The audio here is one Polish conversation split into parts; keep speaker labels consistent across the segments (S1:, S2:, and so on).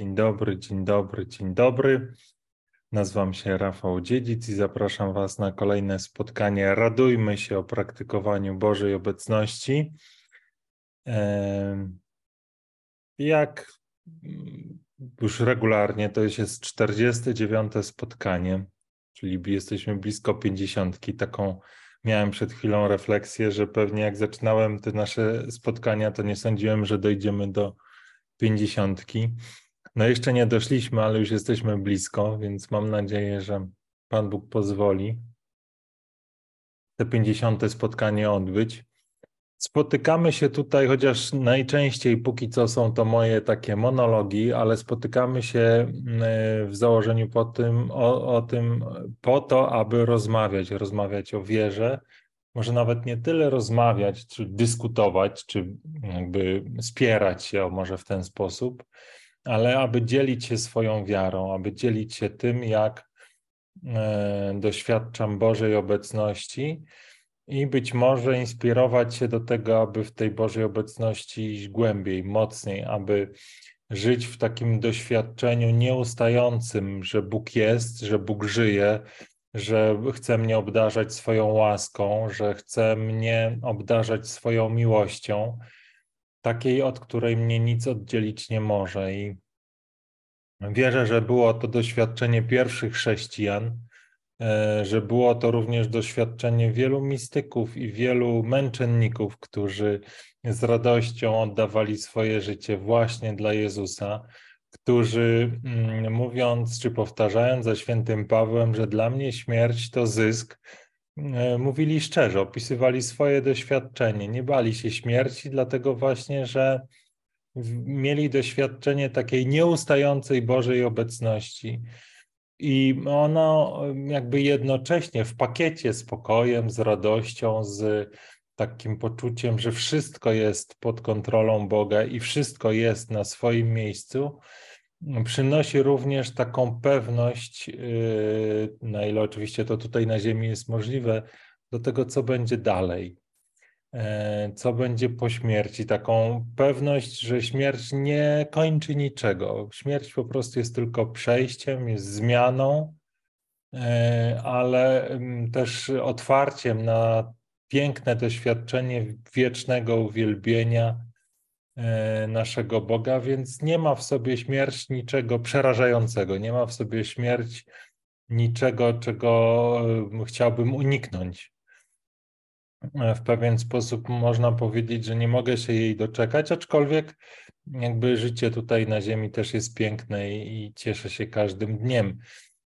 S1: Dzień dobry, dzień dobry, dzień dobry. Nazywam się Rafał Dziedzic i zapraszam Was na kolejne spotkanie. Radujmy się o praktykowaniu Bożej obecności. Jak już regularnie, to już jest 49. spotkanie, czyli jesteśmy blisko 50. Taką miałem przed chwilą refleksję, że pewnie jak zaczynałem te nasze spotkania, to nie sądziłem, że dojdziemy do 50. No jeszcze nie doszliśmy, ale już jesteśmy blisko, więc mam nadzieję, że Pan Bóg pozwoli te 50. spotkanie odbyć. Spotykamy się tutaj, chociaż najczęściej póki co są to moje takie monologi, ale spotykamy się mm, w założeniu po tym, o, o tym po to, aby rozmawiać, rozmawiać o wierze, może nawet nie tyle rozmawiać, czy dyskutować, czy jakby spierać się, o może w ten sposób, ale aby dzielić się swoją wiarą, aby dzielić się tym, jak e, doświadczam Bożej obecności i być może inspirować się do tego, aby w tej Bożej obecności iść głębiej, mocniej, aby żyć w takim doświadczeniu nieustającym, że Bóg jest, że Bóg żyje, że chce mnie obdarzać swoją łaską, że chce mnie obdarzać swoją miłością, takiej, od której mnie nic oddzielić nie może. I wierzę, że było to doświadczenie pierwszych chrześcijan, e, że było to również doświadczenie wielu mistyków i wielu męczenników, którzy z radością oddawali swoje życie właśnie dla Jezusa którzy mm, mówiąc czy powtarzając za świętym Pawłem, że dla mnie śmierć to zysk, mówili szczerze, opisywali swoje doświadczenie, nie bali się śmierci, dlatego właśnie, że mieli doświadczenie takiej nieustającej Bożej obecności. I ono jakby jednocześnie w pakiecie z pokojem, z radością, z takim poczuciem, że wszystko jest pod kontrolą Boga i wszystko jest na swoim miejscu, przynosi również taką pewność, yy, na ile oczywiście to tutaj na Ziemi jest możliwe, do tego, co będzie dalej, e, co będzie po śmierci. Taką pewność, że śmierć nie kończy niczego. Śmierć po prostu jest tylko przejściem, jest zmianą, e, ale mm, też otwarciem na piękne doświadczenie wiecznego uwielbienia naszego Boga, więc nie ma w sobie śmierć niczego przerażającego, nie ma w sobie śmierć niczego, czego e, chciałbym uniknąć. E, w pewien sposób można powiedzieć, że nie mogę się jej doczekać, aczkolwiek jakby życie tutaj na Ziemi też jest piękne i cieszę się każdym dniem.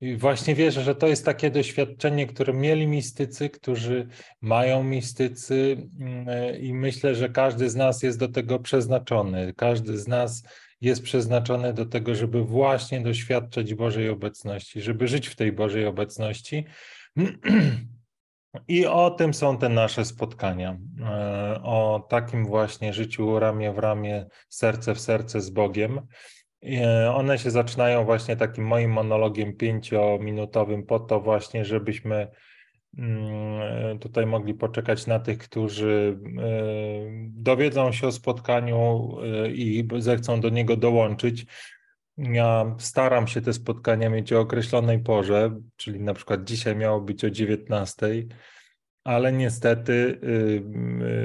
S1: I właśnie wierzę, że to jest takie doświadczenie, które mieli mistycy, którzy mają mistycy, mm, i myślę, że każdy z nas jest do tego przeznaczony. Każdy z nas jest przeznaczony do tego, żeby właśnie doświadczać Bożej obecności, żeby żyć w tej Bożej obecności. I o tym są te nasze spotkania. E, o takim właśnie życiu ramię w ramię, serce w serce z Bogiem. E, one się zaczynają właśnie takim moim monologiem pięciominutowym po to właśnie, żebyśmy mm, tutaj mogli poczekać na tych, którzy e, dowiedzą się o spotkaniu e, i zechcą do niego dołączyć. Ja staram się te spotkania mieć o określonej porze, czyli na przykład dzisiaj miało być o 19 ale niestety y,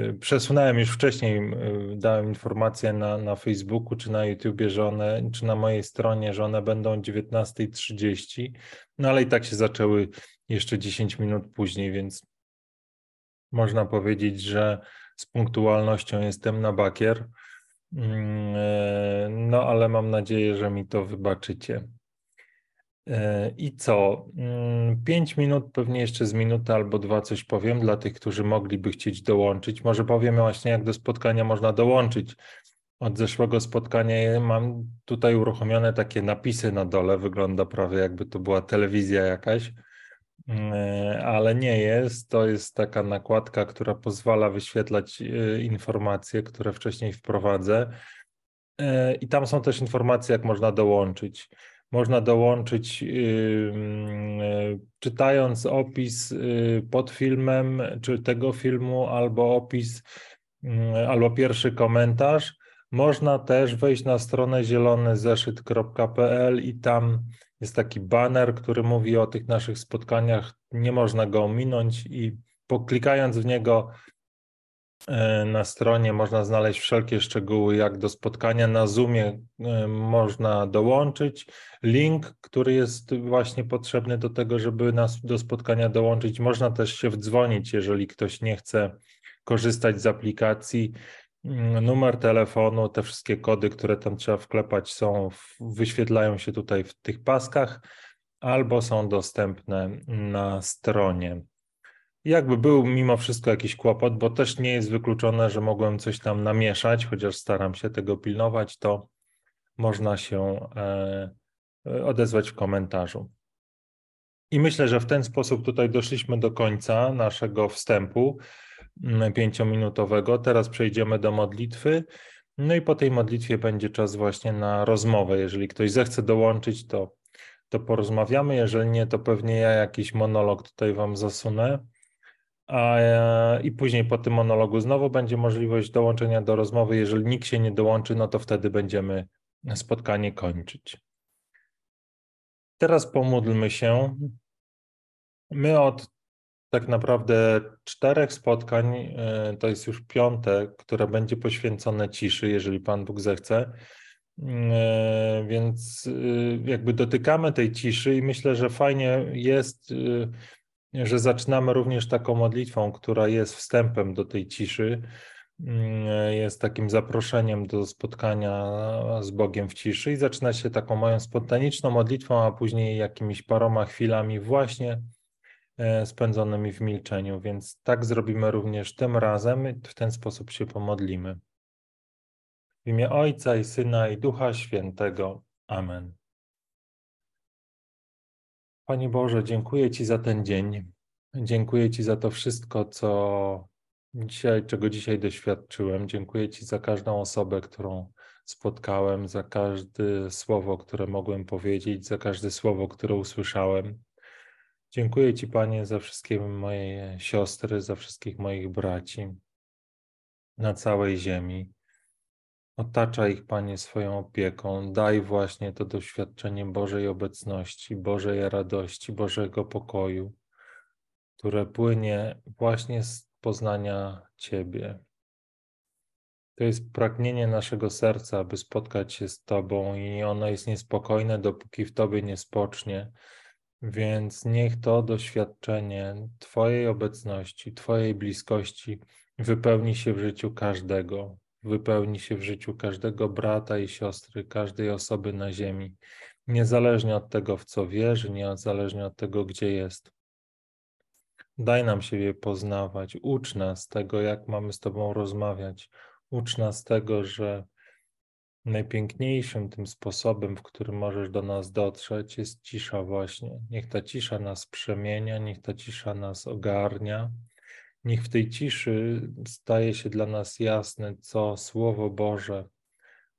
S1: y, przesunąłem już wcześniej, y, dałem informację na, na Facebooku czy na YouTubie, że one, czy na mojej stronie, że one będą o 19.30, no ale i tak się zaczęły jeszcze 10 minut później, więc można powiedzieć, że z punktualnością jestem na bakier. Mm, no ale mam nadzieję, że mi to wybaczycie. E, I co? Mm, pięć minut, pewnie jeszcze z minuty albo dwa coś powiem dla tych, którzy mogliby chcieć dołączyć. Może powiem właśnie, jak do spotkania można dołączyć. Od zeszłego spotkania mam tutaj uruchomione takie napisy na dole. Wygląda prawie jakby to była telewizja jakaś, mm, e, ale nie jest. To jest taka nakładka, która pozwala wyświetlać e, informacje, które wcześniej wprowadzę. I tam są też informacje, jak można dołączyć można dołączyć, yy, czytając opis yy, pod filmem, czy tego filmu, albo opis, albo pierwszy komentarz, Można też wejść na stronę zielonyzeszyt.pl i tam jest taki banner, który mówi o tych naszych spotkaniach. Nie można go ominąć i poklikając w niego e, na stronie można znaleźć wszelkie szczegóły, jak do spotkania na Zoomie e, można dołączyć. Link, który jest właśnie potrzebny do tego, żeby nas do spotkania dołączyć. Można też się wdzwonić, jeżeli ktoś nie chce korzystać z aplikacji. Mm, numer telefonu, te wszystkie kody, które tam trzeba wklepać, są, wyświetlają się tutaj w tych paskach albo są dostępne na stronie. Jakby był mimo wszystko jakiś kłopot, bo też nie jest wykluczone, że mogłem coś tam namieszać, chociaż staram się tego pilnować, to można się e, odezwać w komentarzu. I myślę, że w ten sposób tutaj doszliśmy do końca naszego wstępu. Mm, pięciominutowego. Teraz przejdziemy do modlitwy. No i po tej modlitwie będzie czas właśnie na rozmowę. Jeżeli ktoś zechce dołączyć, to, to porozmawiamy. Jeżeli nie, to pewnie ja jakiś monolog tutaj Wam zasunę. E, I później po tym monologu znowu będzie możliwość dołączenia do rozmowy. Jeżeli nikt się nie dołączy, no to wtedy będziemy spotkanie kończyć. Teraz pomódlmy się. My od tak naprawdę czterech spotkań, e, to jest już piąte, które będzie poświęcone ciszy, jeżeli Pan Bóg zechce. E, więc jakby dotykamy tej ciszy i myślę, że fajnie jest, że zaczynamy również taką modlitwą, która jest wstępem do tej ciszy, jest takim zaproszeniem do spotkania z Bogiem w ciszy i zaczyna się taką moją spontaniczną modlitwą, a później jakimiś paroma chwilami właśnie E, spędzonymi w milczeniu, więc tak zrobimy również tym razem w ten sposób się pomodlimy. W imię Ojca i Syna i Ducha Świętego. Amen. Panie Boże, dziękuję Ci za ten dzień. Dziękuję Ci za to wszystko, co dzisiaj, czego dzisiaj doświadczyłem. Dziękuję Ci za każdą osobę, którą spotkałem, za każde słowo, które mogłem powiedzieć, za każde słowo, które usłyszałem. Dziękuję Ci, Panie, za wszystkie moje siostry, za wszystkich moich braci na całej ziemi. Otaczaj ich, Panie, swoją opieką. Daj właśnie to doświadczenie Bożej obecności, Bożej radości, Bożego pokoju, które płynie właśnie z poznania Ciebie. To jest pragnienie naszego serca, aby spotkać się z Tobą, i ono jest niespokojne, dopóki w Tobie nie spocznie więc niech to doświadczenie Twojej obecności, Twojej bliskości wypełni się w życiu każdego, wypełni się w życiu każdego brata i siostry, każdej osoby na ziemi, niezależnie od tego, w co wierzy, niezależnie od tego, gdzie jest. Daj nam siebie poznawać, ucz nas tego, jak mamy z Tobą rozmawiać, ucz nas tego, że Najpiękniejszym tym sposobem, w którym możesz do nas dotrzeć, jest cisza właśnie. Niech ta cisza nas przemienia, niech ta cisza nas ogarnia. Niech w tej ciszy staje się dla nas jasne, co Słowo Boże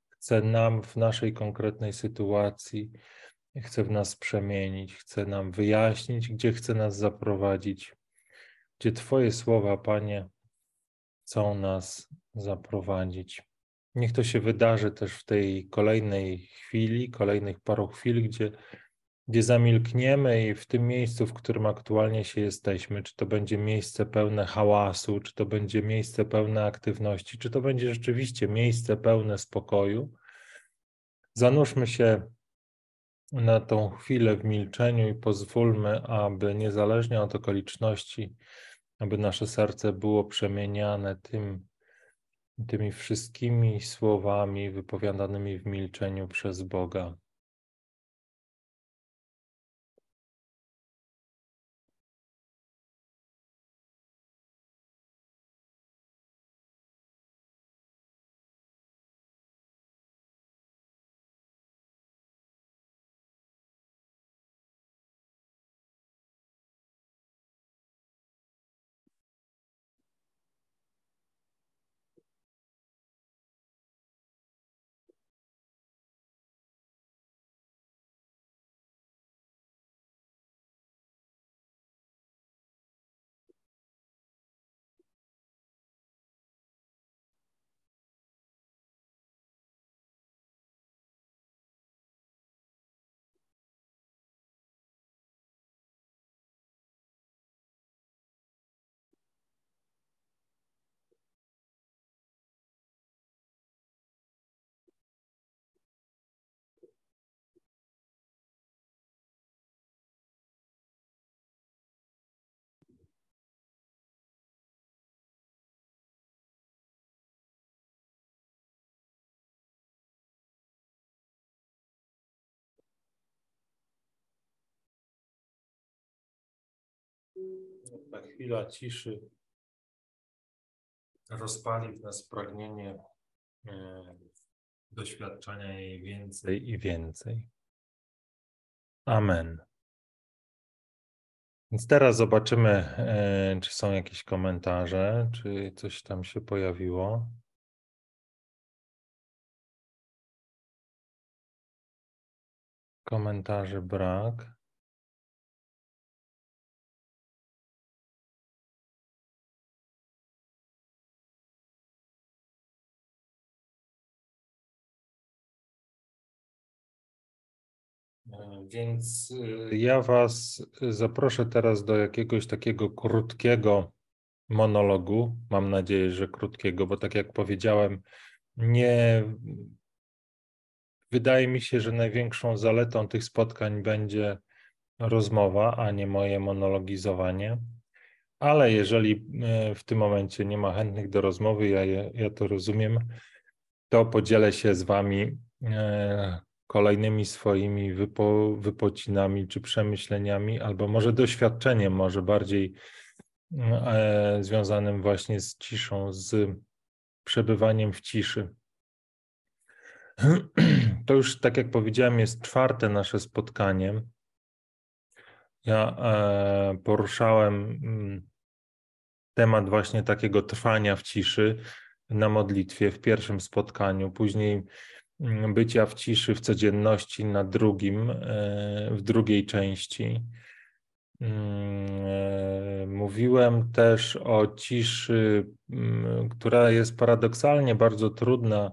S1: chce nam w naszej konkretnej sytuacji, chce w nas przemienić, chce nam wyjaśnić, gdzie chce nas zaprowadzić, gdzie Twoje słowa, Panie, chcą nas zaprowadzić. Niech to się wydarzy też w tej kolejnej chwili, kolejnych paru chwil, gdzie, gdzie zamilkniemy i w tym miejscu, w którym aktualnie się jesteśmy, czy to będzie miejsce pełne hałasu, czy to będzie miejsce pełne aktywności, czy to będzie rzeczywiście miejsce pełne spokoju, zanurzmy się na tą chwilę w milczeniu i pozwólmy, aby niezależnie od okoliczności, aby nasze serce było przemieniane tym, tymi wszystkimi słowami wypowiadanymi w milczeniu przez Boga. Chwila ciszy rozpali w nas pragnienie e, doświadczenia jej więcej i więcej. Amen. Więc teraz zobaczymy, e, czy są jakieś komentarze, czy coś tam się pojawiło. Komentarzy brak. Więc y, ja Was zaproszę teraz do jakiegoś takiego krótkiego monologu. Mam nadzieję, że krótkiego, bo tak jak powiedziałem, nie. Wydaje mi się, że największą zaletą tych spotkań będzie rozmowa, a nie moje monologizowanie. Ale jeżeli y, w tym momencie nie ma chętnych do rozmowy, ja, ja to rozumiem, to podzielę się z Wami kolejnymi swoimi wypo, wypocinami czy przemyśleniami, albo może doświadczeniem, może bardziej e, związanym właśnie z ciszą, z przebywaniem w ciszy. To już, tak jak powiedziałem, jest czwarte nasze spotkanie. Ja e, poruszałem mm, temat właśnie takiego trwania w ciszy na modlitwie w pierwszym spotkaniu. Później Mm, bycia w ciszy w codzienności na drugim, e, w drugiej części. Mm, e, mówiłem też o ciszy, mm, która jest paradoksalnie bardzo trudna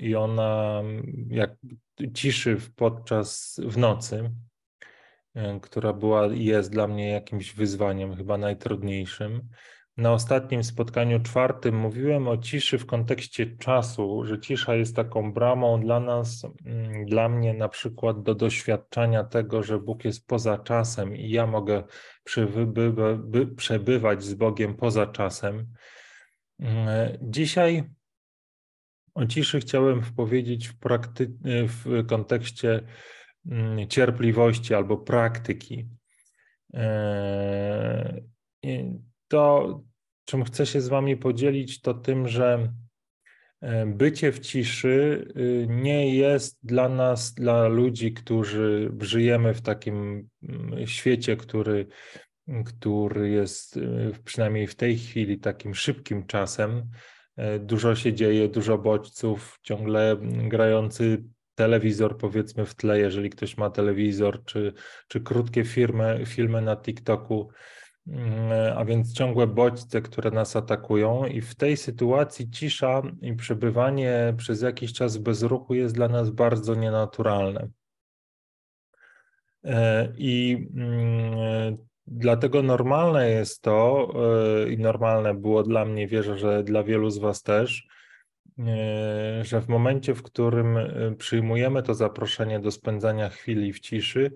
S1: i ona jak ciszy podczas w nocy, e, która była i jest dla mnie jakimś wyzwaniem, chyba najtrudniejszym. Na ostatnim spotkaniu czwartym mówiłem o ciszy w kontekście czasu, że cisza jest taką bramą dla nas, mm, dla mnie na przykład do doświadczenia tego, że Bóg jest poza czasem i ja mogę przebywać z Bogiem poza czasem. Mm, dzisiaj o ciszy chciałem powiedzieć w, prakty- w kontekście mm, cierpliwości albo praktyki. E, to czym chcę się z Wami podzielić, to tym, że e, bycie w ciszy y, nie jest dla nas, dla ludzi, którzy żyjemy w takim mm, świecie, który, który jest y, przynajmniej w tej chwili takim szybkim czasem. E, dużo się dzieje, dużo bodźców, ciągle grający telewizor powiedzmy w tle, jeżeli ktoś ma telewizor, czy, czy krótkie firmy, filmy na TikToku a więc ciągłe bodźce, które nas atakują, i w tej sytuacji cisza i przebywanie przez jakiś czas bez ruchu jest dla nas bardzo nienaturalne. E, I mm, dlatego normalne jest to, e, i normalne było dla mnie, wierzę, że dla wielu z Was też, e, że w momencie, w którym przyjmujemy to zaproszenie do spędzania chwili w ciszy,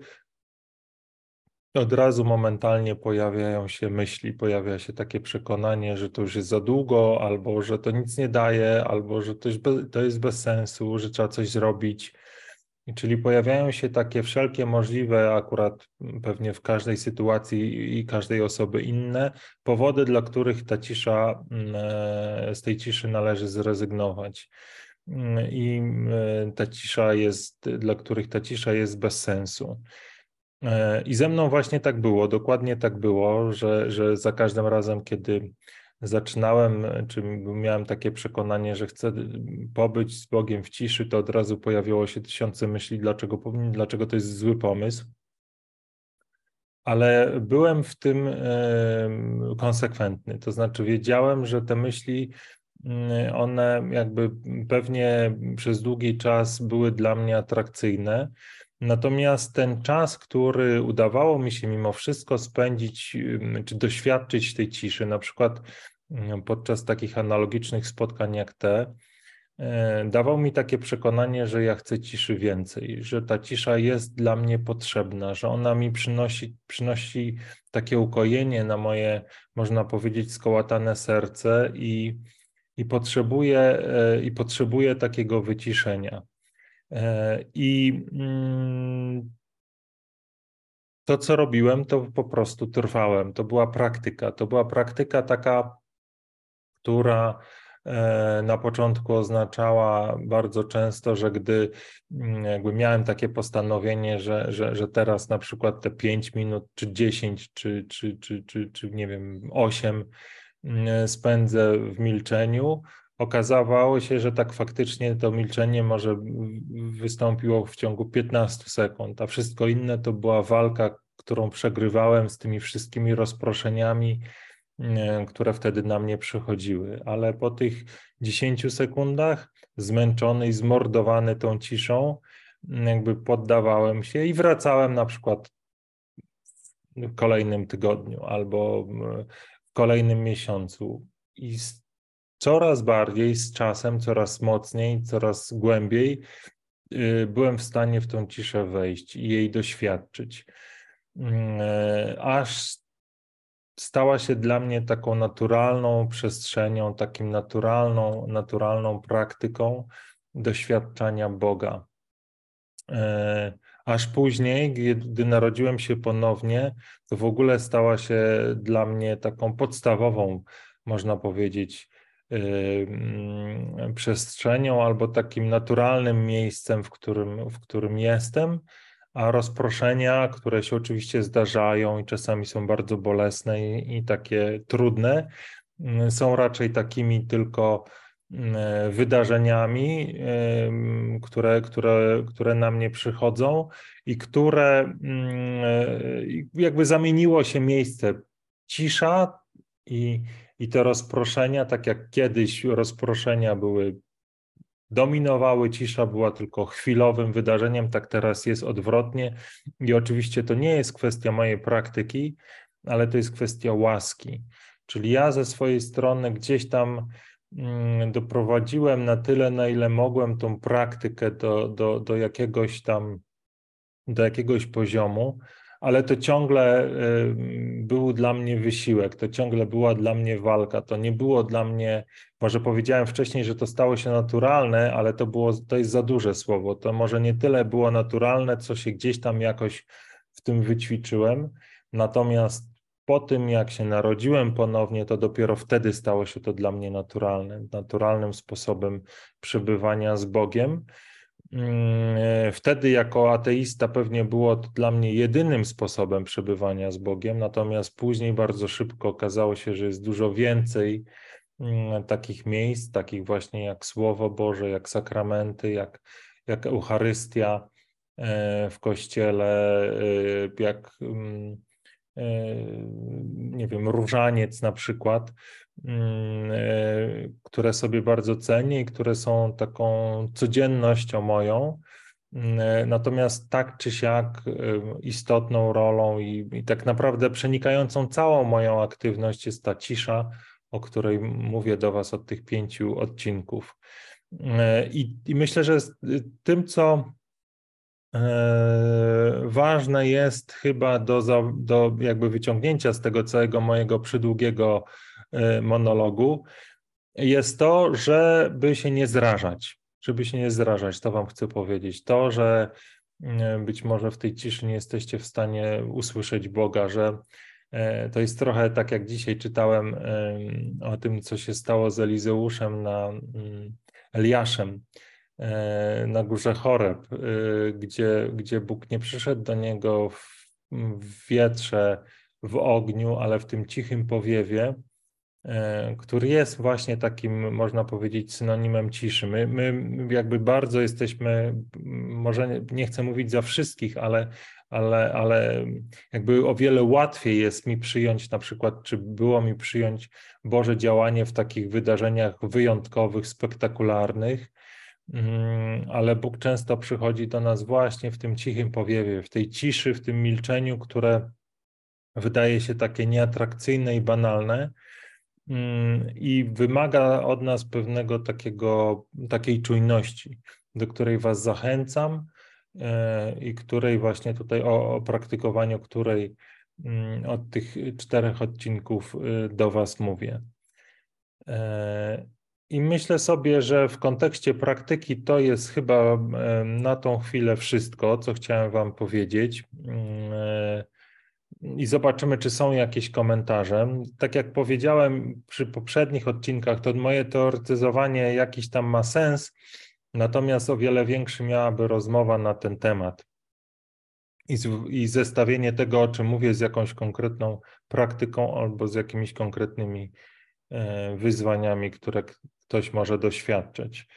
S1: od razu momentalnie pojawiają się myśli, pojawia się takie przekonanie, że to już jest za długo, albo że to nic nie daje, albo że to jest bez, to jest bez sensu, że trzeba coś zrobić. Czyli pojawiają się takie wszelkie możliwe, akurat pewnie w każdej sytuacji i każdej osoby inne, powody, dla których ta cisza, mm, e, z tej ciszy należy zrezygnować. Mm, I e, ta cisza jest, dla których ta cisza jest bez sensu. E, I ze mną właśnie tak było, dokładnie tak było, że, że za każdym razem, kiedy zaczynałem, czy miałem takie przekonanie, że chcę pobyć z Bogiem w ciszy, to od razu pojawiło się tysiące myśli, dlaczego, dlaczego to jest zły pomysł. Ale byłem w tym konsekwentny, to znaczy wiedziałem, że te myśli, mm, one jakby pewnie przez długi czas były dla mnie atrakcyjne Natomiast ten czas, który udawało mi się mimo wszystko spędzić, czy doświadczyć tej ciszy, na przykład podczas takich analogicznych spotkań jak te, e, dawał mi takie przekonanie, że ja chcę ciszy więcej, że ta cisza jest dla mnie potrzebna, że ona mi przynosi, przynosi takie ukojenie na moje, można powiedzieć, skołatane serce i, i, potrzebuję, e, i potrzebuję takiego wyciszenia. I mm, to, co robiłem, to po prostu trwałem. To była praktyka. To była praktyka taka, która e, na początku oznaczała bardzo często, że gdy mm, jakby miałem takie postanowienie, że, że, że teraz na przykład te 5 minut, czy 10, czy, czy, czy, czy, czy nie wiem, 8 mm, spędzę w milczeniu, okazało się, że tak faktycznie to milczenie może wystąpiło w ciągu 15 sekund, a wszystko inne to była walka, którą przegrywałem z tymi wszystkimi rozproszeniami, które wtedy na mnie przychodziły. Ale po tych 10 sekundach, zmęczony i zmordowany tą ciszą, jakby poddawałem się i wracałem na przykład w kolejnym tygodniu albo w kolejnym miesiącu. I coraz bardziej z czasem, coraz mocniej, coraz głębiej y, byłem w stanie w tą ciszę wejść i jej doświadczyć. Mm, e, aż stała się dla mnie taką naturalną przestrzenią, takim naturalną, naturalną praktyką doświadczania Boga. E, aż później, gdy narodziłem się ponownie, to w ogóle stała się dla mnie taką podstawową, można powiedzieć, przestrzenią albo takim naturalnym miejscem, w którym, w którym jestem, a rozproszenia, które się oczywiście zdarzają i czasami są bardzo bolesne i, i takie trudne, są raczej takimi tylko wydarzeniami, które, które, które na mnie przychodzą i które jakby zamieniło się miejsce. Cisza i, i te rozproszenia, tak jak kiedyś rozproszenia były, dominowały, cisza była tylko chwilowym wydarzeniem, tak teraz jest odwrotnie. I oczywiście to nie jest kwestia mojej praktyki, ale to jest kwestia łaski. Czyli ja ze swojej strony gdzieś tam mm, doprowadziłem na tyle, na ile mogłem tą praktykę do, do, do jakiegoś tam, do jakiegoś poziomu, ale to ciągle y, był dla mnie wysiłek, to ciągle była dla mnie walka. To nie było dla mnie, może powiedziałem wcześniej, że to stało się naturalne, ale to było, to jest za duże słowo. To może nie tyle było naturalne, co się gdzieś tam jakoś w tym wyćwiczyłem. Natomiast po tym, jak się narodziłem ponownie, to dopiero wtedy stało się to dla mnie naturalne, naturalnym sposobem przebywania z Bogiem. Mm, e, wtedy jako ateista pewnie było to dla mnie jedynym sposobem przebywania z Bogiem, natomiast później bardzo szybko okazało się, że jest dużo więcej mm, takich miejsc, takich właśnie jak Słowo Boże, jak sakramenty, jak, jak Eucharystia e, w kościele, e, jak mm, nie wiem, różaniec na przykład, Mm, e, które sobie bardzo cenię i które są taką codziennością moją. Mm, e, natomiast tak czy siak e, istotną rolą i, i, tak naprawdę przenikającą całą moją aktywność jest ta cisza, o której mówię do Was od tych pięciu odcinków. I, i myślę, że tym, co ważne jest chyba do, do jakby wyciągnięcia z tego całego mojego przydługiego E, monologu, jest to, żeby się nie zrażać. Żeby się nie zrażać, to Wam chcę powiedzieć. To, że e, być może w tej ciszy nie jesteście w stanie usłyszeć Boga, że e, to jest trochę tak, jak dzisiaj czytałem o tym, co się stało z Elizeuszem na mm, Eliaszem na górze Choreb, gdzie, gdzie Bóg nie przyszedł do niego w, w wietrze, w ogniu, ale w tym cichym powiewie, E, który jest właśnie takim, można powiedzieć, synonimem ciszy. My, my jakby bardzo jesteśmy, może nie chcę mówić za wszystkich, ale, ale, ale jakby o wiele łatwiej jest mi przyjąć na przykład, czy było mi przyjąć Boże działanie w takich wydarzeniach wyjątkowych, spektakularnych, ale Bóg często przychodzi do nas właśnie w tym cichym powiewie, w tej ciszy, w tym milczeniu, które wydaje się takie nieatrakcyjne i banalne, Mm, i wymaga od nas pewnego takiego, takiej czujności, do której Was zachęcam e, i której właśnie tutaj o, o praktykowaniu której mm, od tych czterech odcinków y, do Was mówię. I myślę sobie, że w kontekście praktyki to jest chyba na tą chwilę wszystko, co chciałem Wam powiedzieć. Mm, e, i zobaczymy, czy są jakieś komentarze. Tak jak powiedziałem przy poprzednich odcinkach, to moje teoretyzowanie jakiś tam ma sens, natomiast o wiele większy miałaby rozmowa na ten temat. I, z, I zestawienie tego, o czym mówię, z jakąś konkretną praktyką albo z jakimiś konkretnymi wyzwaniami, które ktoś może doświadczyć.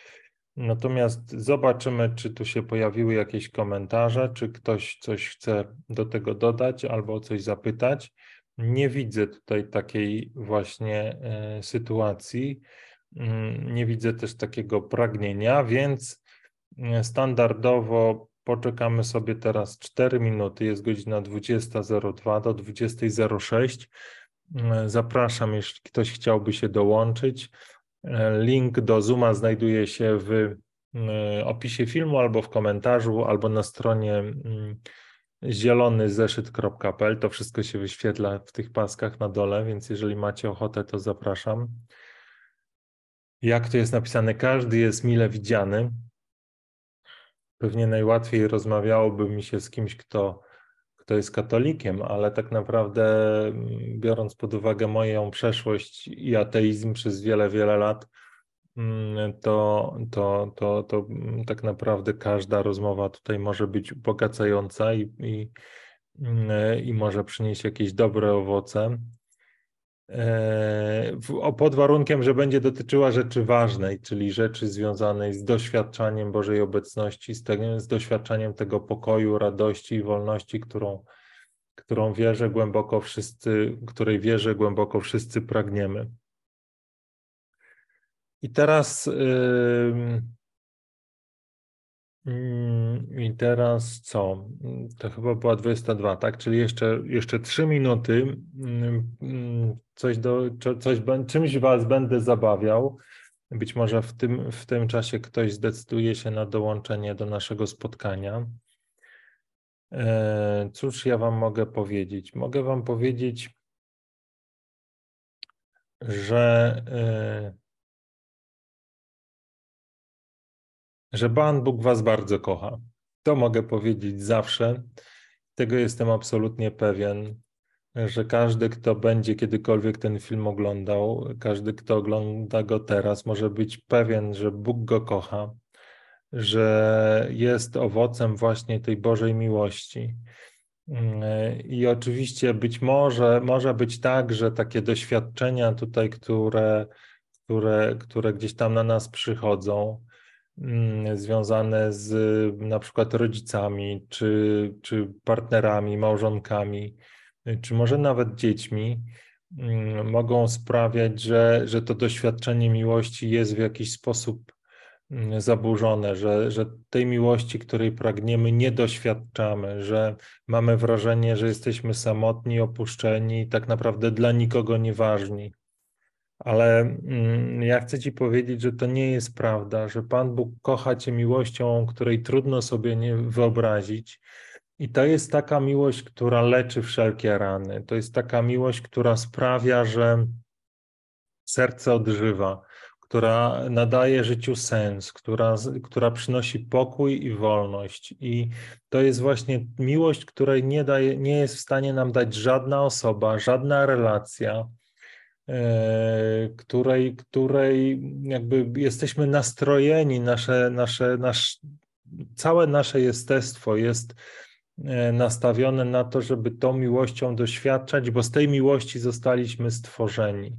S1: Natomiast zobaczymy, czy tu się pojawiły jakieś komentarze, czy ktoś coś chce do tego dodać albo coś zapytać. Nie widzę tutaj takiej właśnie e, sytuacji. Mm, nie widzę też takiego pragnienia, więc e, standardowo poczekamy sobie teraz 4 minuty. Jest godzina 20.02 do 20.06. E, zapraszam, jeśli ktoś chciałby się dołączyć. Link do Zooma znajduje się w e, opisie filmu albo w komentarzu, albo na stronie mm, zielonyzeszyt.pl. To wszystko się wyświetla w tych paskach na dole, więc jeżeli macie ochotę, to zapraszam. Jak to jest napisane, każdy jest mile widziany. Pewnie najłatwiej rozmawiałoby mi się z kimś, kto kto jest katolikiem, ale tak naprawdę mm, biorąc pod uwagę moją przeszłość i ateizm przez wiele, wiele lat, mm, to, to, to, to mm, tak naprawdę każda rozmowa tutaj może być ubogacająca i, i, i może przynieść jakieś dobre owoce. E, pod warunkiem, że będzie dotyczyła rzeczy ważnej, czyli rzeczy związanej z doświadczaniem Bożej obecności, z, tego, z doświadczaniem tego pokoju, radości i wolności, którą, którą wierzę głęboko wszyscy, której wierzę głęboko wszyscy pragniemy. I teraz yy, I teraz co? To chyba była 22, tak? Czyli jeszcze, jeszcze 3 minuty. Mm, coś do, coś, czymś Was będę zabawiał. Być może w tym, w tym czasie ktoś zdecyduje się na dołączenie do naszego spotkania. E, cóż ja Wam mogę powiedzieć? Mogę Wam powiedzieć, że że Pan Bóg Was bardzo kocha. To mogę powiedzieć zawsze. Tego jestem absolutnie pewien, że każdy, kto będzie kiedykolwiek ten film oglądał, każdy, kto ogląda go teraz, może być pewien, że Bóg go kocha, że jest owocem właśnie tej Bożej miłości. I oczywiście być może może być tak, że takie doświadczenia tutaj, które, które, które gdzieś tam na nas przychodzą, związane z na przykład rodzicami, czy, czy partnerami, małżonkami, czy może nawet dziećmi, mm, mogą sprawiać, że, że to doświadczenie miłości jest w jakiś sposób mm, zaburzone, że, że tej miłości, której pragniemy, nie doświadczamy, że mamy wrażenie, że jesteśmy samotni, opuszczeni, tak naprawdę dla nikogo nieważni. Ale mm, ja chcę Ci powiedzieć, że to nie jest prawda, że Pan Bóg kocha Cię miłością, której trudno sobie nie wyobrazić. I to jest taka miłość, która leczy wszelkie rany. To jest taka miłość, która sprawia, że serce odżywa, która nadaje życiu sens, która, która przynosi pokój i wolność. I to jest właśnie miłość, której nie, daje, nie jest w stanie nam dać żadna osoba, żadna relacja której, której jakby jesteśmy nastrojeni, nasze, nasze, nasz, całe nasze jestestwo jest e, nastawione na to, żeby tą miłością doświadczać, bo z tej miłości zostaliśmy stworzeni.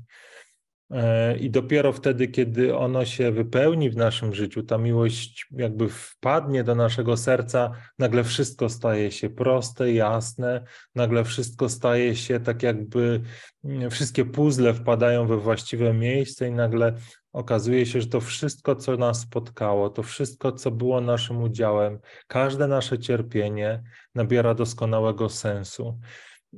S1: E, I dopiero wtedy, kiedy ono się wypełni w naszym życiu, ta miłość jakby wpadnie do naszego serca, nagle wszystko staje się proste, jasne, nagle wszystko staje się tak, jakby mm, wszystkie puzzle wpadają we właściwe miejsce, i nagle okazuje się, że to wszystko, co nas spotkało, to wszystko, co było naszym udziałem, każde nasze cierpienie nabiera doskonałego sensu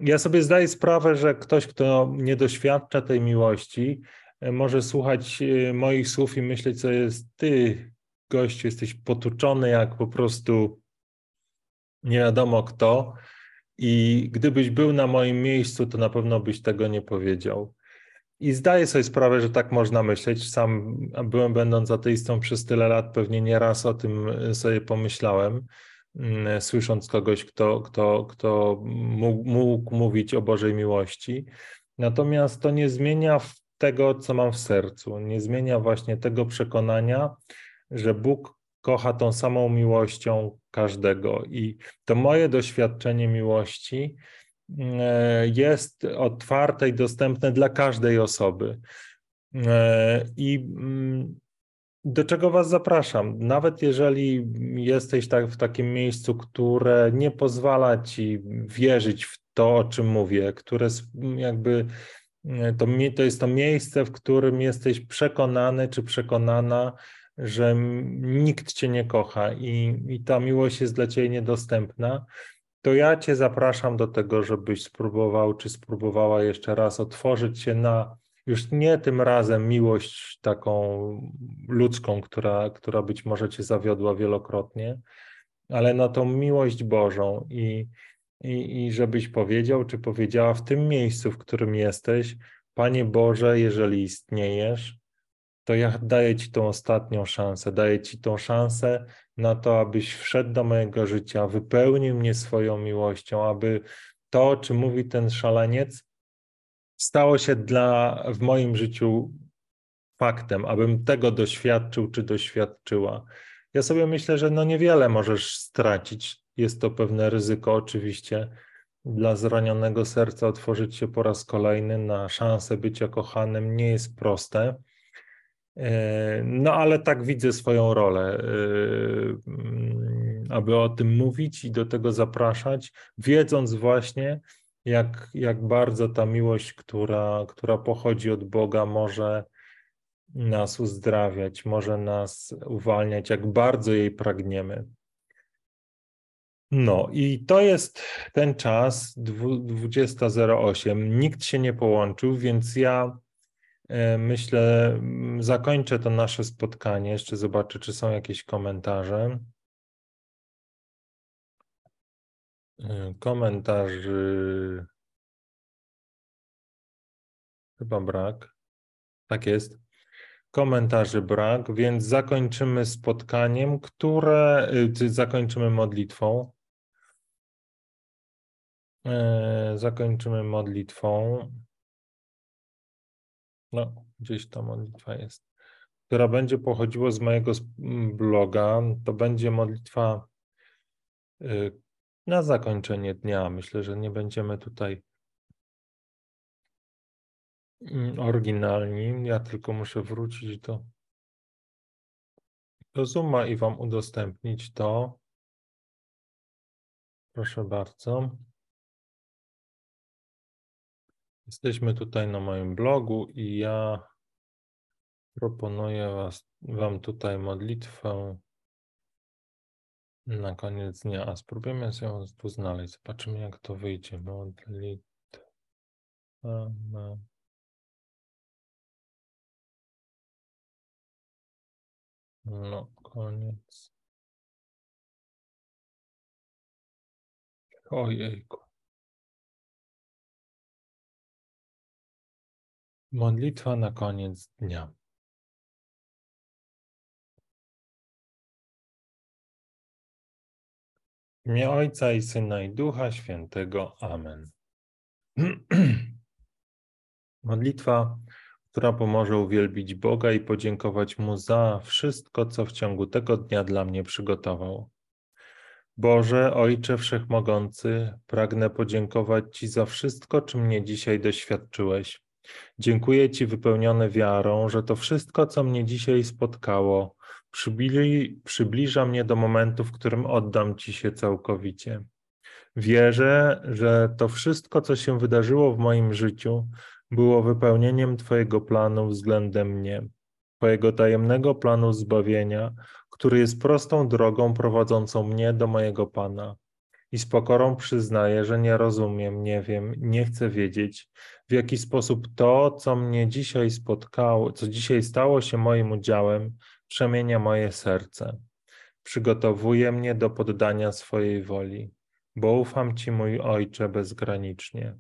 S1: ja sobie zdaję sprawę, że ktoś, kto nie doświadcza tej miłości, e, może słuchać e, moich słów i myśleć, co jest ty, gościu, jesteś potuczony jak po prostu nie wiadomo kto. I gdybyś był na moim miejscu, to na pewno byś tego nie powiedział. I zdaję sobie sprawę, że tak można myśleć. Sam byłem, będąc ateistą przez tyle lat, pewnie nieraz o tym e, sobie pomyślałem słysząc kogoś, kto, kto, kto mógł, mógł mówić o Bożej miłości. Natomiast to nie zmienia tego, co mam w sercu, nie zmienia właśnie tego przekonania, że Bóg kocha tą samą miłością każdego. I to moje doświadczenie miłości e, jest otwarte i dostępne dla każdej osoby. E, I mm, do czego Was zapraszam? Nawet jeżeli jesteś tak w takim miejscu, które nie pozwala Ci wierzyć w to, o czym mówię, które jakby e, to, to jest to miejsce, w którym jesteś przekonany czy przekonana, że nikt Cię nie kocha i, i ta miłość jest dla Ciebie niedostępna, to ja Cię zapraszam do tego, żebyś spróbował czy spróbowała jeszcze raz otworzyć się na już nie tym razem miłość taką ludzką, która, która być może cię zawiodła wielokrotnie, ale na tą miłość Bożą i, i, i żebyś powiedział, czy powiedziała w tym miejscu, w którym jesteś, Panie Boże, jeżeli istniejesz, to ja daję Ci tą ostatnią szansę, daję Ci tą szansę na to, abyś wszedł do mojego życia, wypełnił mnie swoją miłością, aby to, o czym mówi ten szaleniec, stało się dla, w moim życiu faktem, abym tego doświadczył czy doświadczyła. Ja sobie myślę, że no niewiele możesz stracić. Jest to pewne ryzyko oczywiście dla zranionego serca otworzyć się po raz kolejny na szansę bycia kochanym nie jest proste. E, no ale tak widzę swoją rolę, e, mm, aby o tym mówić i do tego zapraszać, wiedząc właśnie, jak, jak bardzo ta miłość, która, która pochodzi od Boga, może nas uzdrawiać, może nas uwalniać, jak bardzo jej pragniemy. No i to jest ten czas, 20.08. Nikt się nie połączył, więc ja e, myślę, zakończę to nasze spotkanie. Jeszcze zobaczę, czy są jakieś komentarze. Komentarzy chyba brak. Tak jest. Komentarzy brak, więc zakończymy spotkaniem, które y, zakończymy modlitwą. E, zakończymy modlitwą. No, gdzieś ta modlitwa jest, która będzie pochodziła z mojego bloga. To będzie modlitwa y, na zakończenie dnia. Myślę, że nie będziemy tutaj mm, oryginalni. Ja tylko muszę wrócić do, do Zooma i Wam udostępnić to. Proszę bardzo. Jesteśmy tutaj na moim blogu i ja proponuję was, Wam tutaj modlitwę na koniec dnia. A spróbujemy ją tu znaleźć. Zobaczymy, jak to wyjdzie. Modlitwa na No, koniec. Ojejku. Modlitwa na koniec dnia. W imię Ojca i Syna i Ducha Świętego. Amen. Modlitwa, która pomoże uwielbić Boga i podziękować Mu za wszystko, co w ciągu tego dnia dla mnie przygotował. Boże, Ojcze Wszechmogący, pragnę podziękować Ci za wszystko, czym mnie dzisiaj doświadczyłeś. Dziękuję Ci wypełniony wiarą, że to wszystko, co mnie dzisiaj spotkało, przybli, przybliża mnie do momentu, w którym oddam Ci się całkowicie. Wierzę, że to wszystko, co się wydarzyło w moim życiu, było wypełnieniem Twojego planu względem mnie, Twojego tajemnego planu zbawienia, który jest prostą drogą prowadzącą mnie do mojego Pana. I z pokorą przyznaję, że nie rozumiem, nie wiem, nie chcę wiedzieć, w jaki sposób to, co mnie dzisiaj spotkało, co dzisiaj stało się moim udziałem, przemienia moje serce. Przygotowuje mnie do poddania swojej woli, bo ufam Ci, mój Ojcze, bezgranicznie.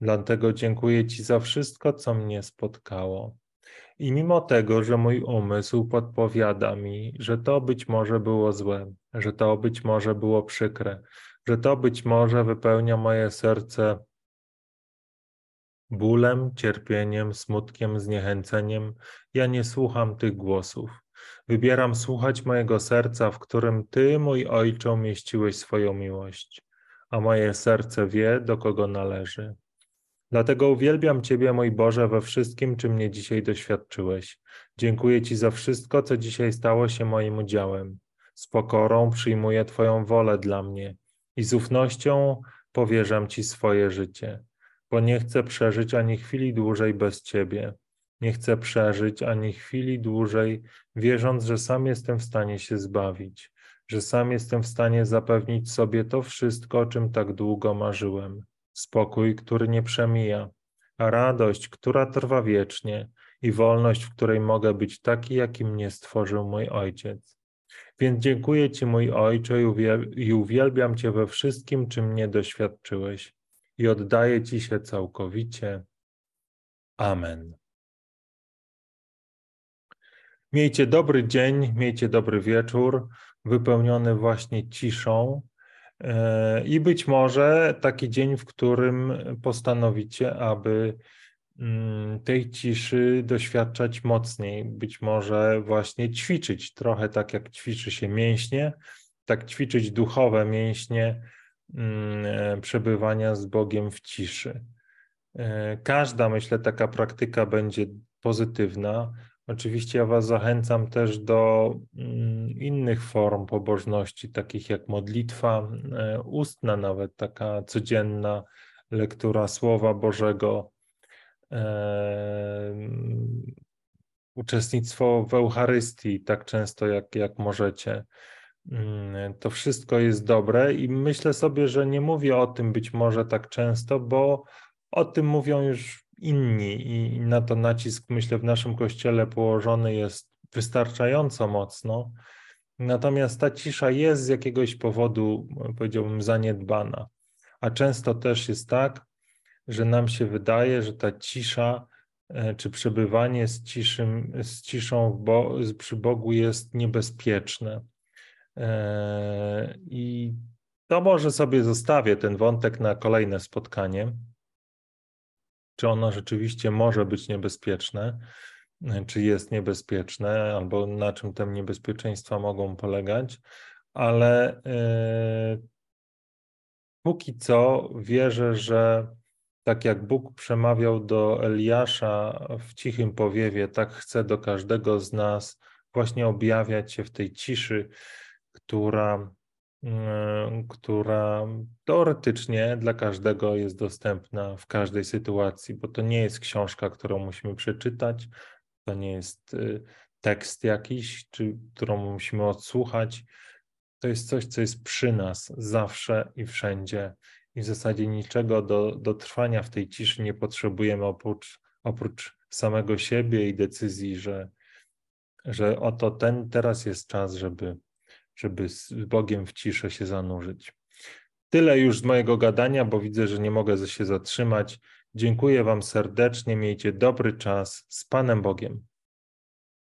S1: Dlatego dziękuję Ci za wszystko, co mnie spotkało. I mimo tego, że mój umysł podpowiada mi, że to być może było złe, że to być może było przykre, że to być może wypełnia moje serce bólem, cierpieniem, smutkiem, zniechęceniem, ja nie słucham tych głosów. Wybieram słuchać mojego serca, w którym Ty, mój Ojcze, umieściłeś swoją miłość, a moje serce wie, do kogo należy. Dlatego uwielbiam Ciebie, mój Boże, we wszystkim, czym mnie dzisiaj doświadczyłeś. Dziękuję Ci za wszystko, co dzisiaj stało się moim udziałem. Z pokorą przyjmuję Twoją wolę dla mnie i z ufnością powierzam Ci swoje życie, bo nie chcę przeżyć ani chwili dłużej bez Ciebie. Nie chcę przeżyć ani chwili dłużej, wierząc, że sam jestem w stanie się zbawić, że sam jestem w stanie zapewnić sobie to wszystko, o czym tak długo marzyłem spokój, który nie przemija, a radość, która trwa wiecznie i wolność, w której mogę być taki, jakim mnie stworzył mój Ojciec. Więc dziękuję Ci, mój Ojcze, i uwielbiam Cię we wszystkim, czym mnie doświadczyłeś, i oddaję Ci się całkowicie. Amen. Miejcie dobry dzień, miejcie dobry wieczór, wypełniony właśnie ciszą E, I być może taki dzień, w którym postanowicie, aby mm, tej ciszy doświadczać mocniej, być może właśnie ćwiczyć trochę tak jak ćwiczy się mięśnie, tak ćwiczyć duchowe mięśnie mm, e, przebywania z Bogiem w ciszy. E, każda, myślę, taka praktyka będzie pozytywna, Oczywiście ja Was zachęcam też do mm, innych form pobożności, takich jak modlitwa e, ustna, nawet taka codzienna lektura Słowa Bożego, uczestnictwo w Eucharystii tak często jak, jak możecie. Mm, to wszystko jest dobre i myślę sobie, że nie mówię o tym być może tak często, bo o tym mówią już inni i na to nacisk, myślę, w naszym kościele położony jest wystarczająco mocno. Natomiast ta cisza jest z jakiegoś powodu, powiedziałbym, zaniedbana. A często też jest tak, że nam się wydaje, że ta cisza e, czy przebywanie z, ciszym, z ciszą Bo przy Bogu jest niebezpieczne. E, I to może sobie zostawię ten wątek na kolejne spotkanie czy ono rzeczywiście może być niebezpieczne, czy jest niebezpieczne, albo na czym te niebezpieczeństwa mogą polegać, ale yy, póki co wierzę, że tak jak Bóg przemawiał do Eliasza w cichym powiewie, tak chce do każdego z nas właśnie objawiać się w tej ciszy, która E, która teoretycznie dla każdego jest dostępna w każdej sytuacji, bo to nie jest książka, którą musimy przeczytać, to nie jest y, tekst jakiś, czy którą musimy odsłuchać. To jest coś, co jest przy nas zawsze i wszędzie. I w zasadzie niczego do, do trwania w tej ciszy nie potrzebujemy oprócz, oprócz samego siebie i decyzji, że, że oto ten teraz jest czas, żeby żeby z Bogiem w ciszę się zanurzyć. Tyle już z mojego gadania, bo widzę, że nie mogę się zatrzymać. Dziękuję Wam serdecznie, miejcie dobry czas z Panem Bogiem.